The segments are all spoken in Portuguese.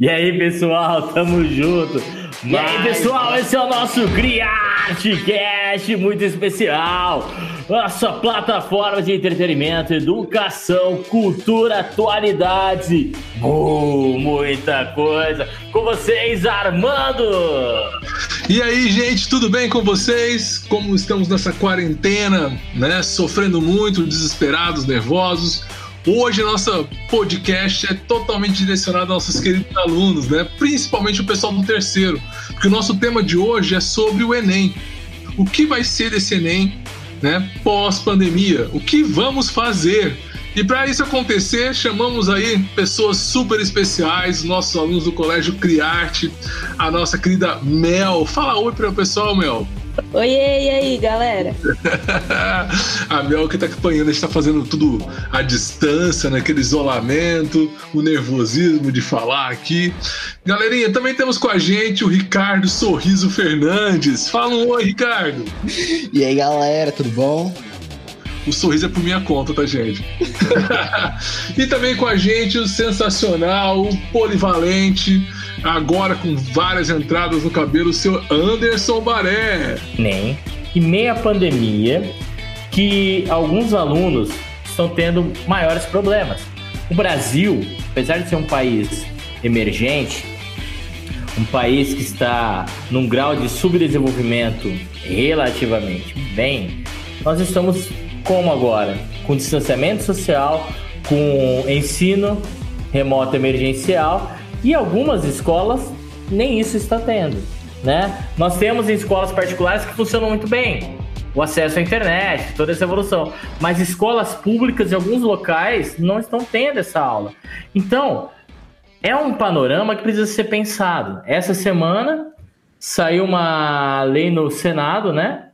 E aí, pessoal, tamo junto. E aí, pessoal, esse é o nosso CriArteCast muito especial. Nossa plataforma de entretenimento, educação, cultura, atualidades. Uh, muita coisa. Com vocês, Armando. E aí, gente, tudo bem com vocês? Como estamos nessa quarentena, né? Sofrendo muito, desesperados, nervosos. Hoje nosso podcast é totalmente direcionado aos nossos queridos alunos, né? Principalmente o pessoal do terceiro, porque o nosso tema de hoje é sobre o Enem. O que vai ser desse Enem, né? Pós-pandemia? O que vamos fazer? E para isso acontecer, chamamos aí pessoas super especiais, nossos alunos do Colégio Criarte, a nossa querida Mel. Fala oi para o pessoal, Mel. Oi, e aí, galera? a Mel que tá acompanhando, a gente tá fazendo tudo à distância, naquele né? isolamento, o nervosismo de falar aqui. Galerinha, também temos com a gente o Ricardo Sorriso Fernandes. Fala um oi, Ricardo. E aí, galera, tudo bom? O sorriso é por minha conta, tá, gente? e também com a gente o sensacional, o polivalente, agora com várias entradas no cabelo, o seu Anderson Baré. Nem. E meia pandemia, que alguns alunos estão tendo maiores problemas. O Brasil, apesar de ser um país emergente, um país que está num grau de subdesenvolvimento relativamente bem, nós estamos como agora? Com distanciamento social, com ensino remoto emergencial e algumas escolas nem isso está tendo, né? Nós temos escolas particulares que funcionam muito bem, o acesso à internet, toda essa evolução, mas escolas públicas em alguns locais não estão tendo essa aula. Então, é um panorama que precisa ser pensado. Essa semana saiu uma lei no Senado, né?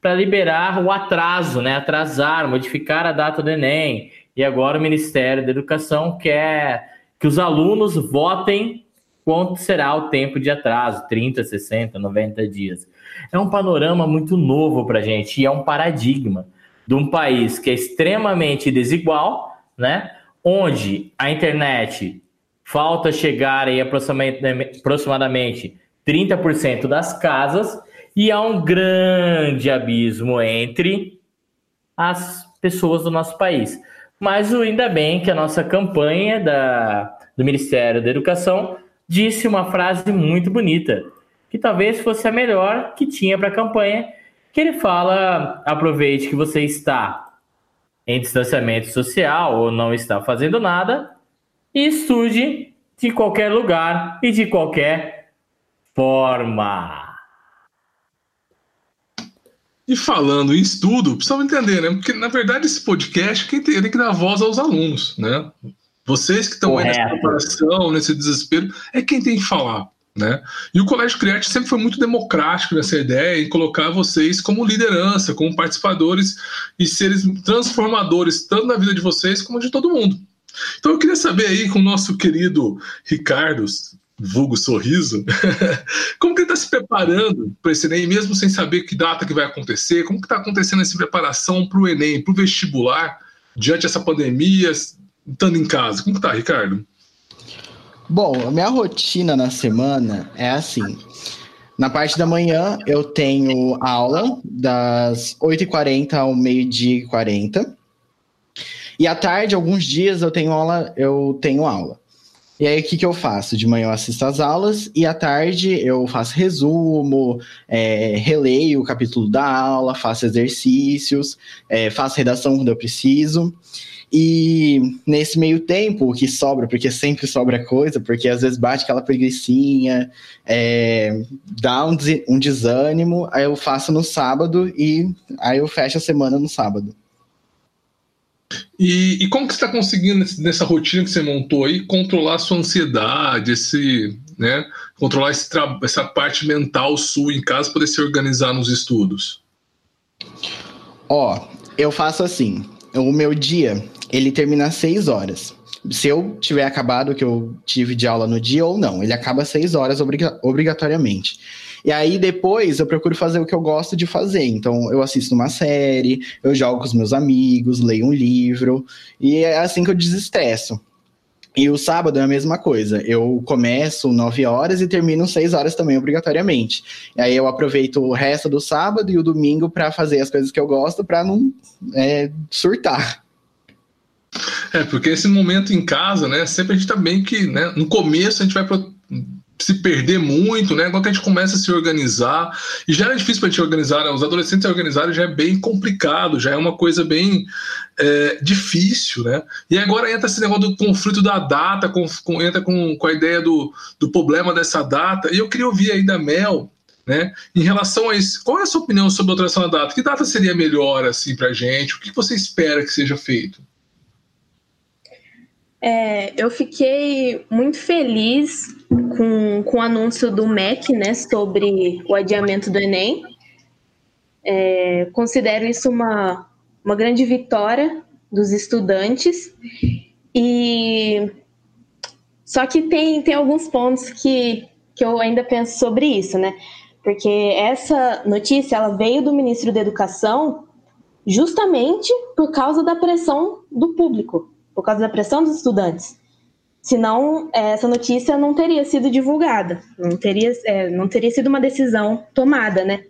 para liberar o atraso, né? Atrasar, modificar a data do Enem. E agora o Ministério da Educação quer que os alunos votem quanto será o tempo de atraso, 30, 60, 90 dias. É um panorama muito novo para a gente e é um paradigma de um país que é extremamente desigual, né? Onde a internet falta chegar aí aproximadamente 30% das casas e há um grande abismo entre as pessoas do nosso país. Mas ainda bem que a nossa campanha da, do Ministério da Educação disse uma frase muito bonita, que talvez fosse a melhor que tinha para a campanha, que ele fala: aproveite que você está em distanciamento social ou não está fazendo nada e estude de qualquer lugar e de qualquer forma. E falando em estudo, precisamos entender, né? Porque, na verdade, esse podcast, quem tem, tem que dar voz aos alunos, né? Vocês que estão aí nessa preparação, nesse desespero, é quem tem que falar. Né? E o Colégio Criarte sempre foi muito democrático nessa ideia em colocar vocês como liderança, como participadores e seres transformadores, tanto na vida de vocês como de todo mundo. Então eu queria saber aí com o nosso querido Ricardo, vulgo sorriso, como que ele está se preparando para esse Enem, mesmo sem saber que data que vai acontecer? Como que está acontecendo essa preparação para o Enem, para o vestibular, diante dessa pandemia, estando em casa? Como que tá, Ricardo? Bom, a minha rotina na semana é assim. Na parte da manhã, eu tenho aula das 8h40 ao meio-dia e 40. E à tarde, alguns dias, eu tenho aula, eu tenho aula. E aí, o que, que eu faço? De manhã eu assisto às aulas e à tarde eu faço resumo, é, releio o capítulo da aula, faço exercícios, é, faço redação quando eu preciso. E nesse meio tempo, o que sobra, porque sempre sobra coisa, porque às vezes bate aquela preguiçinha, é, dá um, um desânimo, aí eu faço no sábado e aí eu fecho a semana no sábado. E, e, como que você está conseguindo nessa rotina que você montou aí controlar a sua ansiedade, esse, né, controlar esse essa parte mental sua em casa poder se organizar nos estudos? Ó, eu faço assim. O meu dia ele termina às 6 horas. Se eu tiver acabado o que eu tive de aula no dia ou não, ele acaba às 6 horas obriga obrigatoriamente. E aí depois eu procuro fazer o que eu gosto de fazer. Então eu assisto uma série, eu jogo com os meus amigos, leio um livro, e é assim que eu desestresso. E o sábado é a mesma coisa. Eu começo 9 horas e termino 6 horas também, obrigatoriamente. E aí eu aproveito o resto do sábado e o domingo para fazer as coisas que eu gosto para não é, surtar. É, porque esse momento em casa, né? Sempre a gente tá bem que, né? No começo a gente vai se perder muito, né? Quando a gente começa a se organizar, e já é difícil para gente organizar, né? Os adolescentes organizarem já é bem complicado, já é uma coisa bem é, difícil, né? E agora entra esse negócio do conflito da data, com, com, entra com, com a ideia do, do problema dessa data, e eu queria ouvir aí da Mel, né? Em relação a isso, qual é a sua opinião sobre a alteração da data? Que data seria melhor, assim, para a gente? O que você espera que seja feito? É, eu fiquei muito feliz com, com o anúncio do MEC né, sobre o adiamento do Enem. É, considero isso uma, uma grande vitória dos estudantes. E só que tem, tem alguns pontos que, que eu ainda penso sobre isso, né? Porque essa notícia ela veio do ministro da Educação justamente por causa da pressão do público por causa da pressão dos estudantes. Senão, essa notícia não teria sido divulgada, não teria, é, não teria sido uma decisão tomada, né?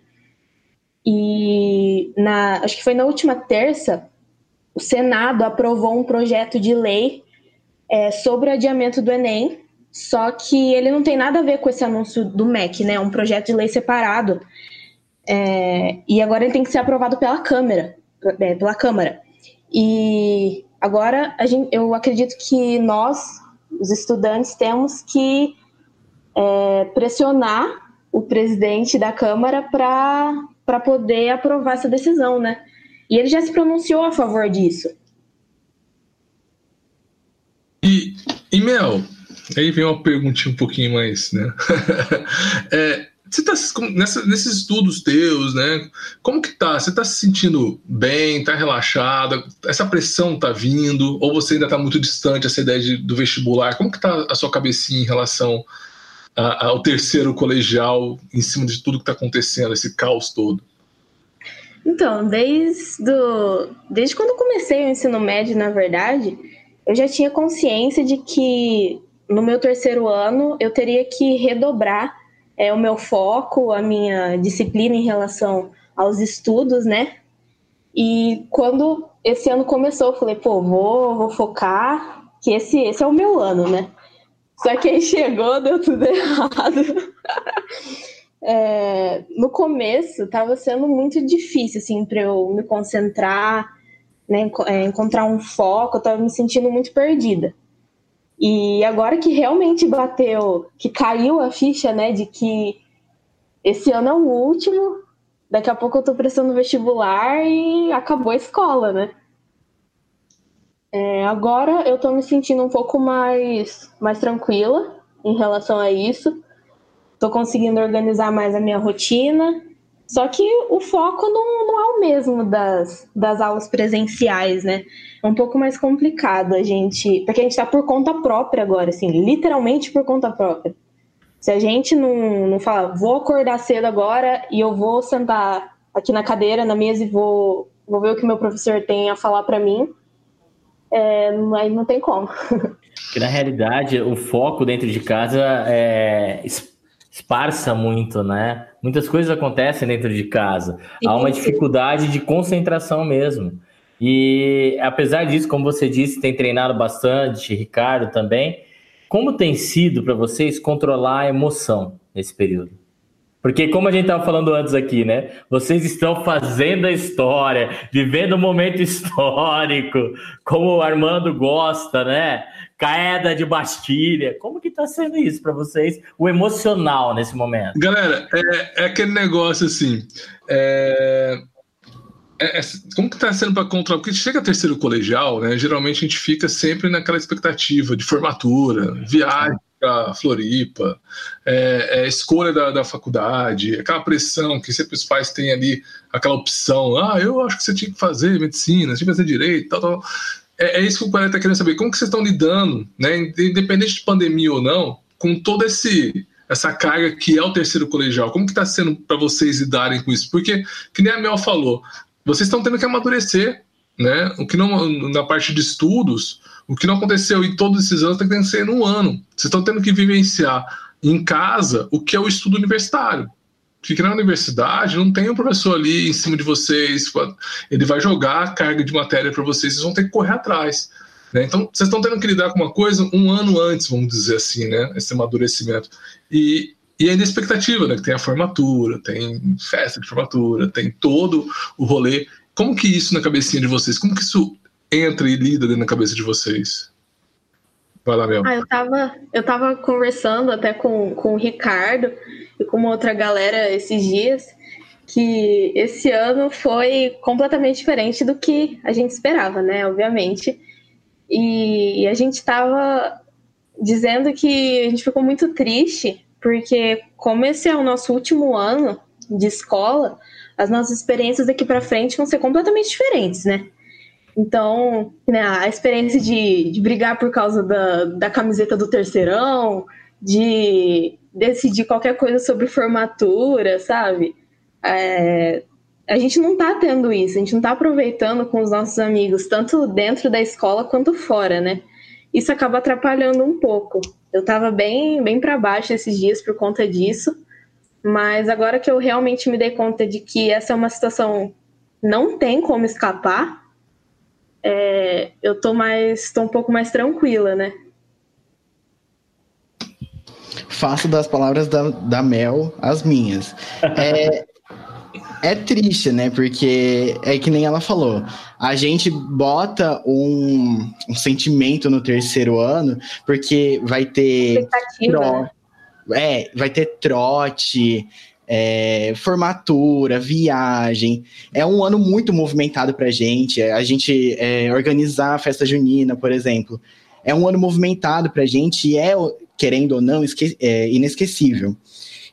E na, acho que foi na última terça, o Senado aprovou um projeto de lei é, sobre o adiamento do Enem, só que ele não tem nada a ver com esse anúncio do MEC, né? É um projeto de lei separado. É, e agora ele tem que ser aprovado pela Câmara, é, pela Câmara. E Agora, gente, eu acredito que nós, os estudantes, temos que é, pressionar o presidente da Câmara para poder aprovar essa decisão, né? E ele já se pronunciou a favor disso. E, e Mel, aí vem uma perguntinha um pouquinho mais, né? é, você tá nessa, nesses estudos teus, né? Como que tá? Você tá se sentindo bem, tá relaxada? Essa pressão tá vindo? Ou você ainda tá muito distante essa ideia de, do vestibular? Como que tá a sua cabecinha em relação a, ao terceiro colegial, em cima de tudo que tá acontecendo, esse caos todo? Então, desde, do, desde quando comecei o ensino médio, na verdade, eu já tinha consciência de que no meu terceiro ano eu teria que redobrar é o meu foco, a minha disciplina em relação aos estudos, né? E quando esse ano começou, eu falei, pô, vou, vou focar, que esse, esse é o meu ano, né? Só que aí chegou, deu tudo errado. é, no começo, estava sendo muito difícil, assim, para eu me concentrar, né, é, encontrar um foco, eu estava me sentindo muito perdida. E agora que realmente bateu, que caiu a ficha, né, de que esse ano é o último, daqui a pouco eu tô prestando vestibular e acabou a escola, né? É, agora eu tô me sentindo um pouco mais, mais tranquila em relação a isso. Tô conseguindo organizar mais a minha rotina só que o foco não, não é o mesmo das, das aulas presenciais, né? É um pouco mais complicado a gente. Porque a gente está por conta própria agora, assim, literalmente por conta própria. Se a gente não, não fala, vou acordar cedo agora e eu vou sentar aqui na cadeira, na mesa e vou, vou ver o que meu professor tem a falar para mim, é, aí não tem como. Na realidade o foco dentro de casa é esparça muito, né? Muitas coisas acontecem dentro de casa. Há uma dificuldade de concentração mesmo. E apesar disso, como você disse, tem treinado bastante, Ricardo também. Como tem sido para vocês controlar a emoção nesse período? Porque, como a gente estava falando antes aqui, né? Vocês estão fazendo a história, vivendo um momento histórico, como o Armando gosta, né? Caeda de Bastilha. Como que está sendo isso para vocês, o emocional nesse momento? Galera, é, é aquele negócio assim. É... É, é, como que está sendo para controlar? Porque chega a terceiro colegial, né? Geralmente a gente fica sempre naquela expectativa de formatura, viagem para Floripa, é, é, escolha da, da faculdade, aquela pressão que sempre os pais têm ali, aquela opção, ah, eu acho que você tinha que fazer medicina, tinha que fazer direito, tal, tal. É, é isso que o colega está querendo saber. Como que vocês estão lidando, né, independente de pandemia ou não, com toda essa carga que é o terceiro colegial? Como que está sendo para vocês lidarem com isso? Porque, que nem a Mel falou, vocês estão tendo que amadurecer, né? O que não na parte de estudos, O que não aconteceu em todos esses anos tem que acontecer no ano. Vocês estão tendo que vivenciar em casa o que é o estudo universitário. Porque na universidade não tem um professor ali em cima de vocês, ele vai jogar a carga de matéria para vocês, vocês vão ter que correr atrás. Né? Então, vocês estão tendo que lidar com uma coisa um ano antes, vamos dizer assim, né? esse amadurecimento. E, e ainda a expectativa, né? Que tem a formatura, tem festa de formatura, tem todo o rolê. Como que isso na cabecinha de vocês? Como que isso entra e lida dentro da cabeça de vocês? Vai lá, mesmo. Ah, eu tava, eu tava conversando até com, com o Ricardo e com uma outra galera esses dias que esse ano foi completamente diferente do que a gente esperava, né? Obviamente. E a gente estava dizendo que a gente ficou muito triste porque como esse é o nosso último ano de escola, as nossas experiências daqui para frente vão ser completamente diferentes, né? Então, né, a experiência de, de brigar por causa da, da camiseta do terceirão, de decidir qualquer coisa sobre formatura, sabe? É, a gente não tá tendo isso, a gente não tá aproveitando com os nossos amigos, tanto dentro da escola quanto fora, né? Isso acaba atrapalhando um pouco. Eu tava bem, bem para baixo esses dias por conta disso, mas agora que eu realmente me dei conta de que essa é uma situação não tem como escapar, é, eu tô mais, tô um pouco mais tranquila, né? Faço das palavras da, da Mel as minhas. É, é triste, né? Porque é que nem ela falou. A gente bota um, um sentimento no terceiro ano, porque vai ter. Tro... Né? É, vai ter trote, é, formatura, viagem. É um ano muito movimentado pra gente. A gente é, organizar a festa junina, por exemplo. É um ano movimentado pra gente e é, querendo ou não, é, inesquecível.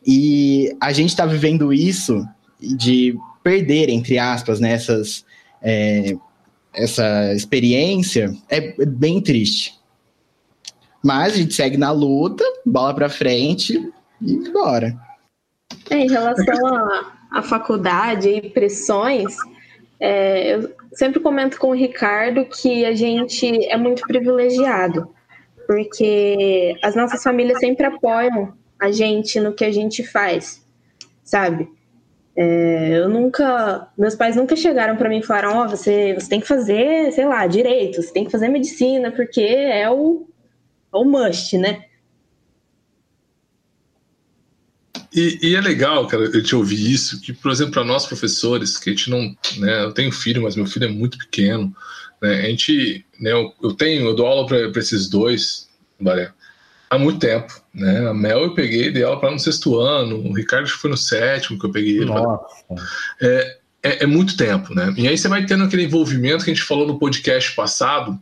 E a gente tá vivendo isso de perder, entre aspas, nessas né, é, essa experiência é bem triste. Mas a gente segue na luta, bola para frente e bora. É, em relação à faculdade e pressões, é, eu sempre comento com o Ricardo que a gente é muito privilegiado, porque as nossas famílias sempre apoiam a gente no que a gente faz, sabe? É, eu nunca, meus pais nunca chegaram para mim e falaram: Ó, oh, você, você tem que fazer, sei lá, direito, você tem que fazer medicina, porque é o, é o must, né? E, e, é legal, cara, eu te ouvir isso, que, por exemplo, para nós professores, que a gente não, né, eu tenho filho, mas meu filho é muito pequeno, né, a gente, né, eu, eu tenho, eu dou aula para esses dois, Baré, há muito tempo, né? A Mel eu peguei, dei aula para no sexto ano, o Ricardo foi no sétimo que eu peguei ele. Nossa. É, é, é, muito tempo, né? E aí você vai tendo aquele envolvimento que a gente falou no podcast passado,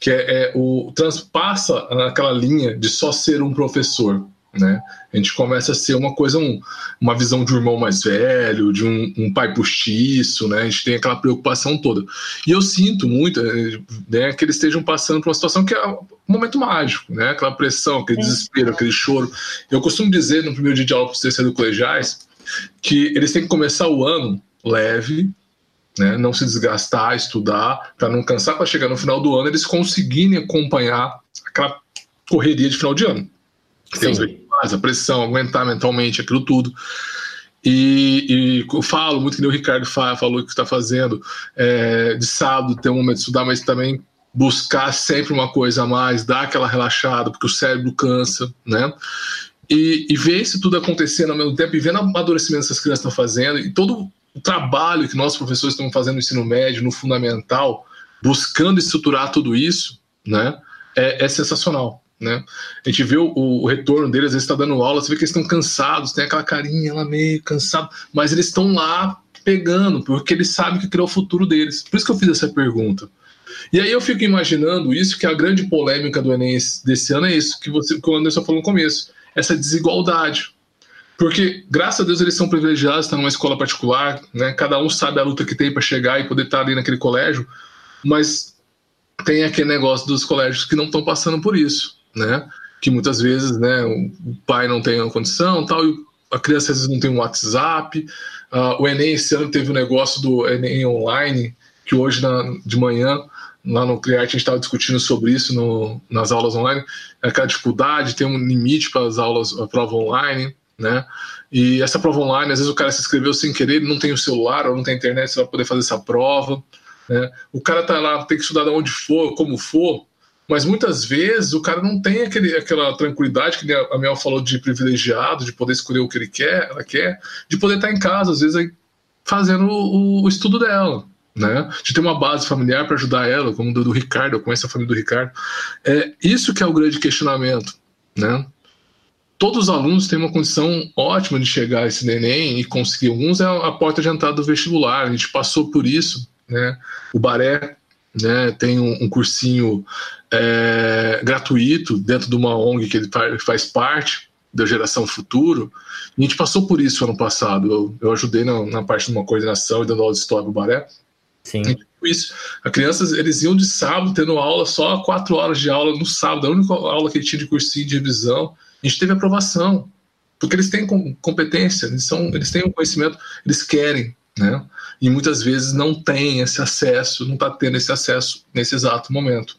que é, é o transpassa naquela linha de só ser um professor, né? A gente começa a ser uma coisa, um, uma visão de um irmão mais velho, de um, um, pai postiço, né? A gente tem aquela preocupação toda. E eu sinto muito eh, né, que eles estejam passando por uma situação que é um momento mágico, né? Aquela pressão, aquele desespero, aquele choro. Eu costumo dizer no primeiro dia de aula para os terceiros colegiais que eles têm que começar o ano leve, né, não se desgastar, estudar, para não cansar, para chegar no final do ano eles conseguirem acompanhar aquela correria de final de ano. Tem os mais, a pressão, aguentar mentalmente aquilo tudo. E, e falo muito que nem o Ricardo falou que está fazendo, é, de sábado ter um momento de estudar, mas também buscar sempre uma coisa a mais, dar aquela relaxada, porque o cérebro cansa, né? E, e ver isso tudo acontecendo ao mesmo tempo e vendo o amadurecimento que essas crianças estão fazendo e todo o trabalho que nossos professores estão fazendo no ensino médio, no fundamental, buscando estruturar tudo isso, né? É, é sensacional. Né? A gente vê o, o retorno deles, eles estão dando aula, você vê que eles estão cansados, tem aquela carinha lá meio cansado, mas eles estão lá pegando, porque eles sabem que é o futuro deles. Por isso que eu fiz essa pergunta. E aí eu fico imaginando isso, que a grande polêmica do Enem desse ano é isso, que, você, que o Anderson falou no começo, essa desigualdade. Porque, graças a Deus, eles são privilegiados, estão numa escola particular, né? cada um sabe a luta que tem para chegar e poder estar ali naquele colégio, mas tem aquele negócio dos colégios que não estão passando por isso né? Que muitas vezes, né, o pai não tem a condição, tal, e a criança às vezes não tem um WhatsApp. Uh, o Enem esse ano teve o um negócio do Enem online, que hoje na, de manhã lá no Criarte a gente estava discutindo sobre isso no, nas aulas online, aquela dificuldade, tem um limite para as aulas, a prova online, né? E essa prova online, às vezes o cara se inscreveu sem querer, não tem o celular ou não tem internet para poder fazer essa prova, né? O cara tá lá, tem que estudar de onde for, como for, mas muitas vezes o cara não tem aquele, aquela tranquilidade que a Mel falou de privilegiado, de poder escolher o que ele quer, ela quer, de poder estar em casa, às vezes aí, fazendo o, o estudo dela né? De ter uma base familiar para ajudar ela, como do, do Ricardo, eu conheço a família do Ricardo. É isso que é o grande questionamento, né? Todos os alunos têm uma condição ótima de chegar a esse Enem e conseguir. Alguns é a porta de entrada do vestibular, a gente passou por isso, né? O Baré né, tem um, um cursinho é, gratuito dentro de uma ONG que ele faz parte, da Geração Futuro, e a gente passou por isso ano passado. Eu, eu ajudei na, na, parte de uma coordenação e dando aula de história do Baré. Sim. Tipo isso. As crianças, eles iam de sábado tendo aula, só quatro horas de aula no sábado. A única aula que tinha de cursinho de revisão, a gente teve aprovação. Porque eles têm competência, eles, são, eles têm um conhecimento, eles querem, né? E muitas vezes não tem esse acesso, não está tendo esse acesso nesse exato momento.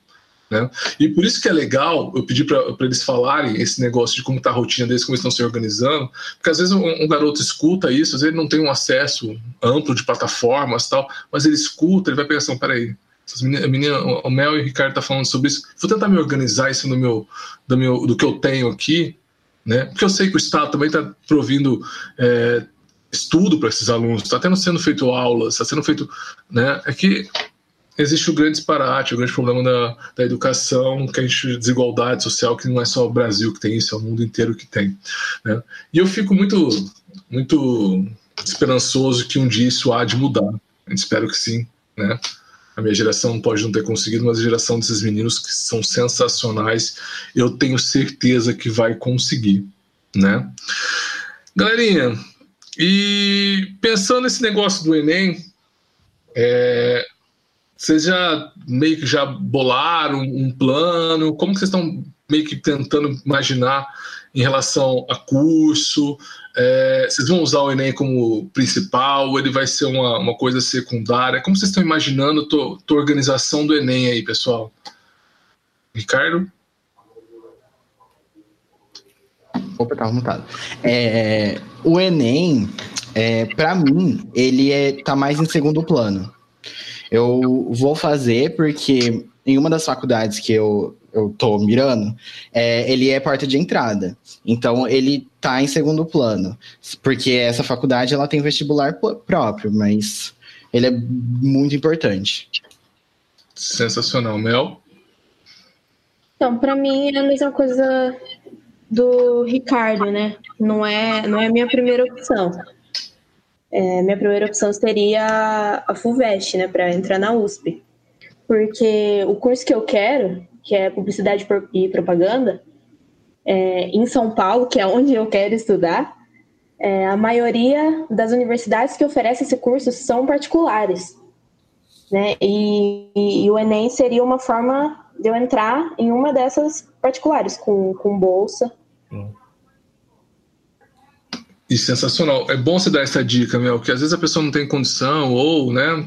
Né? E por isso que é legal eu pedir para eles falarem esse negócio de como está a rotina deles, como estão se organizando, porque às vezes um, um, garoto escuta isso, às vezes ele não tem um acesso amplo de plataformas tal, mas ele escuta, ele vai pensar, assim, peraí, meninas, menina, o Mel e o Ricardo tá falando sobre isso, vou tentar me organizar isso no meu, do, meu, do que eu tenho aqui, né? Porque eu sei que o Estado também está provindo é, estudo para esses alunos, está tendo sendo feito aulas, está sendo feito, né? É que existe o grande disparate, o grande problema da, da educação, que a gente desigualdade social, que não é só o Brasil que tem isso, é o mundo inteiro que tem. Né? E eu fico muito, muito esperançoso que um dia isso há de mudar. Espero que sim, né? A minha geração pode não ter conseguido, mas a geração desses meninos que são sensacionais, eu tenho certeza que vai conseguir, né? Galerinha, e pensando nesse negócio do Enem, é, vocês já meio que já bolaram um plano? Como que vocês estão meio que tentando imaginar em relação a curso? É, vocês vão usar o Enem como principal? Ele vai ser uma, uma coisa secundária? Como vocês estão imaginando a organização do Enem aí, pessoal? Ricardo? Opa, tá mutado. É, o Enem, é, para mim, ele é, tá mais em segundo plano. Eu vou fazer porque em uma das faculdades que eu, eu tô mirando, é, ele é porta de entrada. Então, ele tá em segundo plano. Porque essa faculdade, ela tem vestibular próprio, mas ele é muito importante. Sensacional. Mel? Então, para mim é a mesma coisa do Ricardo, né? Não é, não é a minha primeira opção. É, minha primeira opção seria a FUVEST, né, para entrar na USP. Porque o curso que eu quero, que é Publicidade e Propaganda, é, em São Paulo, que é onde eu quero estudar, é, a maioria das universidades que oferecem esse curso são particulares. Né? E, e, e o Enem seria uma forma de eu entrar em uma dessas particulares, com, com bolsa. E sensacional. É bom você dar essa dica, Mel, que às vezes a pessoa não tem condição ou, né,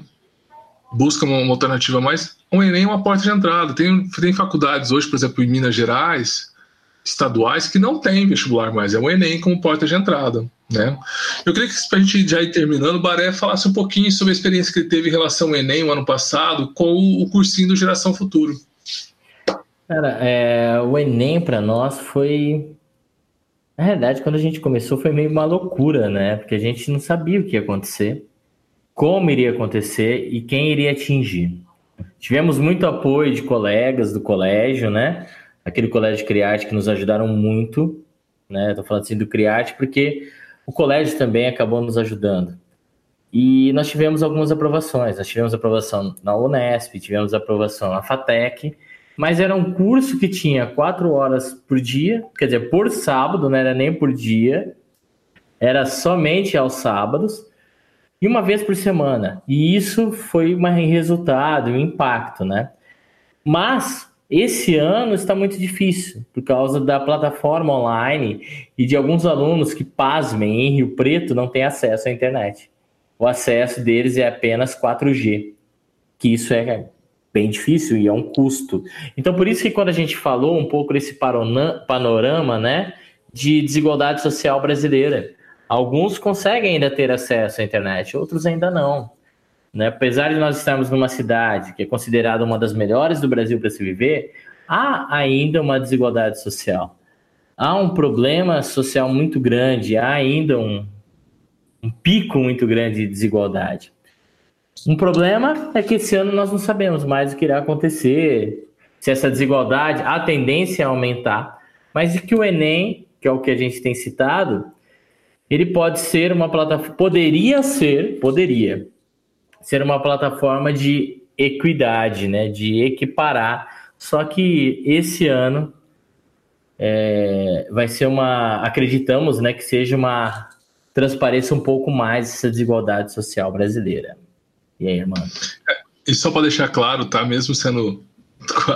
busca uma, uma alternativa mais. O Enem é uma porta de entrada. Tem, tem faculdades hoje, por exemplo, em Minas Gerais, estaduais, que não tem vestibular mais. É o Enem como porta de entrada. Né? Eu queria que, para a gente já ir terminando, o Baré falasse um pouquinho sobre a experiência que ele teve em relação ao Enem o ano passado com o, o cursinho do Geração Futuro. Cara, é, o Enem para nós foi na realidade, quando a gente começou foi meio uma loucura, né? Porque a gente não sabia o que ia acontecer, como iria acontecer e quem iria atingir. Tivemos muito apoio de colegas do colégio, né? Aquele colégio Criarte que nos ajudaram muito, né? Tô falando assim do Criarte porque o colégio também acabou nos ajudando. E nós tivemos algumas aprovações. Nós tivemos aprovação na Unesp, tivemos aprovação na FATEC, mas era um curso que tinha quatro horas por dia, quer dizer, por sábado, não era nem por dia, era somente aos sábados e uma vez por semana. E isso foi um resultado, um impacto, né? Mas esse ano está muito difícil por causa da plataforma online e de alguns alunos que, pasmem, em Rio Preto não têm acesso à internet. O acesso deles é apenas 4G, que isso é bem difícil e é um custo. Então, por isso que quando a gente falou um pouco desse panorama, né, de desigualdade social brasileira, alguns conseguem ainda ter acesso à internet, outros ainda não. Né? Apesar de nós estarmos numa cidade que é considerada uma das melhores do Brasil para se viver, há ainda uma desigualdade social. Há um problema social muito grande, há ainda um, um pico muito grande de desigualdade. Um problema é que esse ano nós não sabemos mais o que irá acontecer, se essa desigualdade, a tendência é aumentar, mas que o Enem, que é o que a gente tem citado, ele pode ser uma plataforma, poderia ser, poderia ser uma plataforma de equidade, né, de equiparar. Só que esse ano é, vai ser uma, acreditamos, né, que seja uma transpareça um pouco mais essa desigualdade social brasileira. E aí, irmão? E só para deixar claro, tá? Mesmo sendo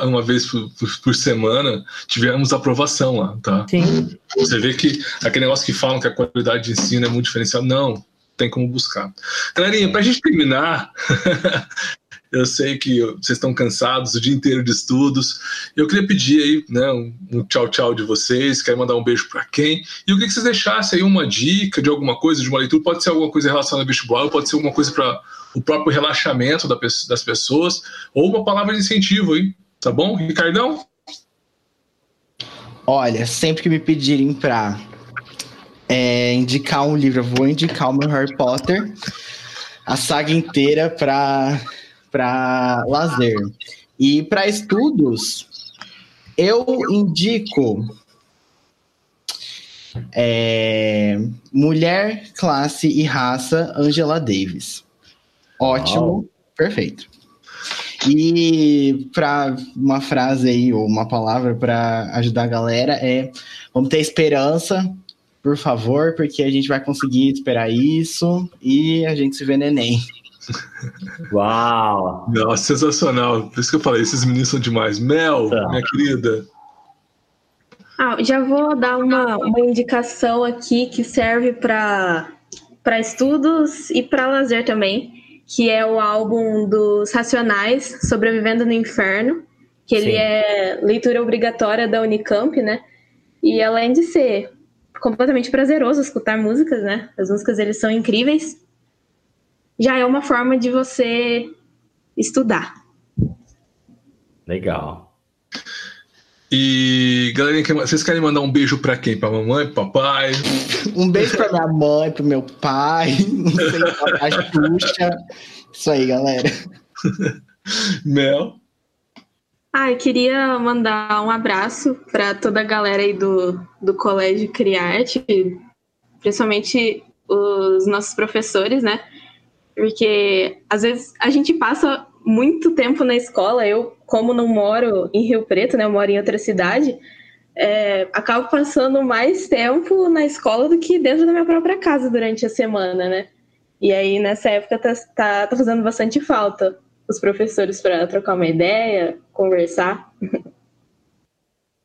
uma vez por, por, por, semana, tivemos aprovação lá, tá? Sim. Você vê que aquele negócio que falam que a qualidade de ensino é muito diferencial, não, tem como buscar. Galerinha, para a gente terminar, eu sei que vocês estão cansados o dia inteiro de estudos. Eu queria pedir aí, né, um, tchau tchau de vocês, quero mandar um beijo para quem. E queria que vocês deixassem aí uma dica de alguma coisa, de uma leitura, pode ser alguma coisa relacionada ao vestibular, pode ser alguma coisa para o próprio relaxamento das pessoas, ou uma palavra de incentivo aí, tá bom? Ricardão? Olha, sempre que me pedirem para é, indicar um livro, eu vou indicar o meu Harry Potter, a saga inteira para para lazer. E para estudos, eu indico é, Mulher, Classe e Raça, Angela Davis. Ótimo, perfeito. E para uma frase aí, ou uma palavra para ajudar a galera é: vamos ter esperança, por favor, porque a gente vai conseguir esperar isso e a gente se vê neném. Uau! Nossa, sensacional. Por isso que eu falei, esses meninos são demais. Mel, tá. minha querida. Ah, já vou dar uma, uma indicação aqui que serve para estudos e para lazer também que é o álbum dos Racionais, Sobrevivendo no Inferno, que ele Sim. é leitura obrigatória da Unicamp, né? E além de ser completamente prazeroso escutar músicas, né? As músicas eles são incríveis. Já é uma forma de você estudar. Legal. E, galerinha, vocês querem mandar um beijo para quem? Para mamãe, papai? Um beijo para minha mãe, para meu pai, não sei, pra Xuxa. Isso aí, galera. Mel? Ah, eu queria mandar um abraço para toda a galera aí do, do Colégio Criarte, principalmente os nossos professores, né? Porque às vezes a gente passa muito tempo na escola. Eu, como não moro em Rio Preto, né, eu moro em outra cidade, é, acabo passando mais tempo na escola do que dentro da minha própria casa durante a semana, né? E aí, nessa época, tá, tá, tá fazendo bastante falta os professores para trocar uma ideia, conversar.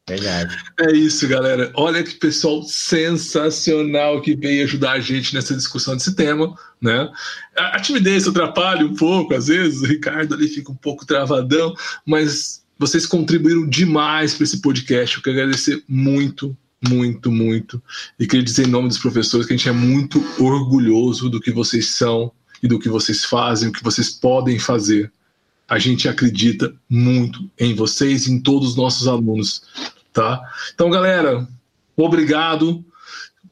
Verdade. É isso, galera. Olha que pessoal sensacional que veio ajudar a gente nessa discussão desse tema, né? A timidez atrapalha um pouco, às vezes, o Ricardo ali fica um pouco travadão, mas vocês contribuíram demais para esse podcast. Eu quero agradecer muito, muito, muito. E queria dizer em nome dos professores que a gente é muito orgulhoso do que vocês são e do que vocês fazem, o que vocês podem fazer. A gente acredita muito em vocês em todos os nossos alunos tá? Então, galera, obrigado,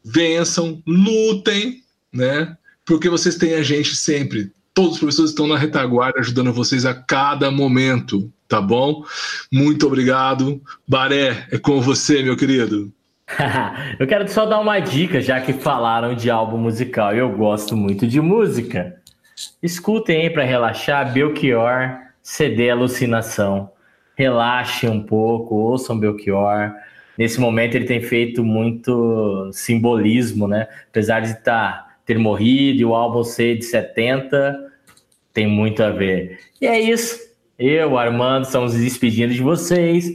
vençam, lutem, né? Porque vocês têm a gente sempre. Todos os professores estão na retaguarda ajudando vocês a cada momento, tá bom? Muito obrigado. Baré, é com você, meu querido. eu quero só dar uma dica, já que falaram de álbum musical. Eu gosto muito de música. Escutem aí para relaxar Belchior, CD Alucinação relaxe um pouco, ouçam Belchior. Nesse momento ele tem feito muito simbolismo, né? Apesar de tá, ter morrido e o álbum ser de 70, tem muito a ver. E é isso. Eu, Armando, estamos despedindo de vocês.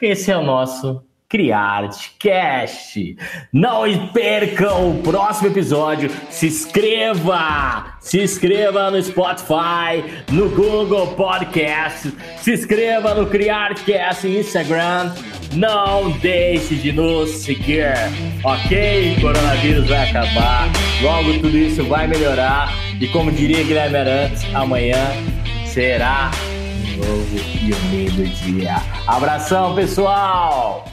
Esse é o nosso CriArteCast. Não percam o próximo episódio. Se inscreva! Se inscreva no Spotify, no Google Podcast. Se inscreva no CriArteCast Instagram. Não deixe de nos seguir, ok? Coronavírus vai acabar. Logo tudo isso vai melhorar. E como diria Guilherme Arantes, amanhã será um novo e um lindo dia. Abração, pessoal!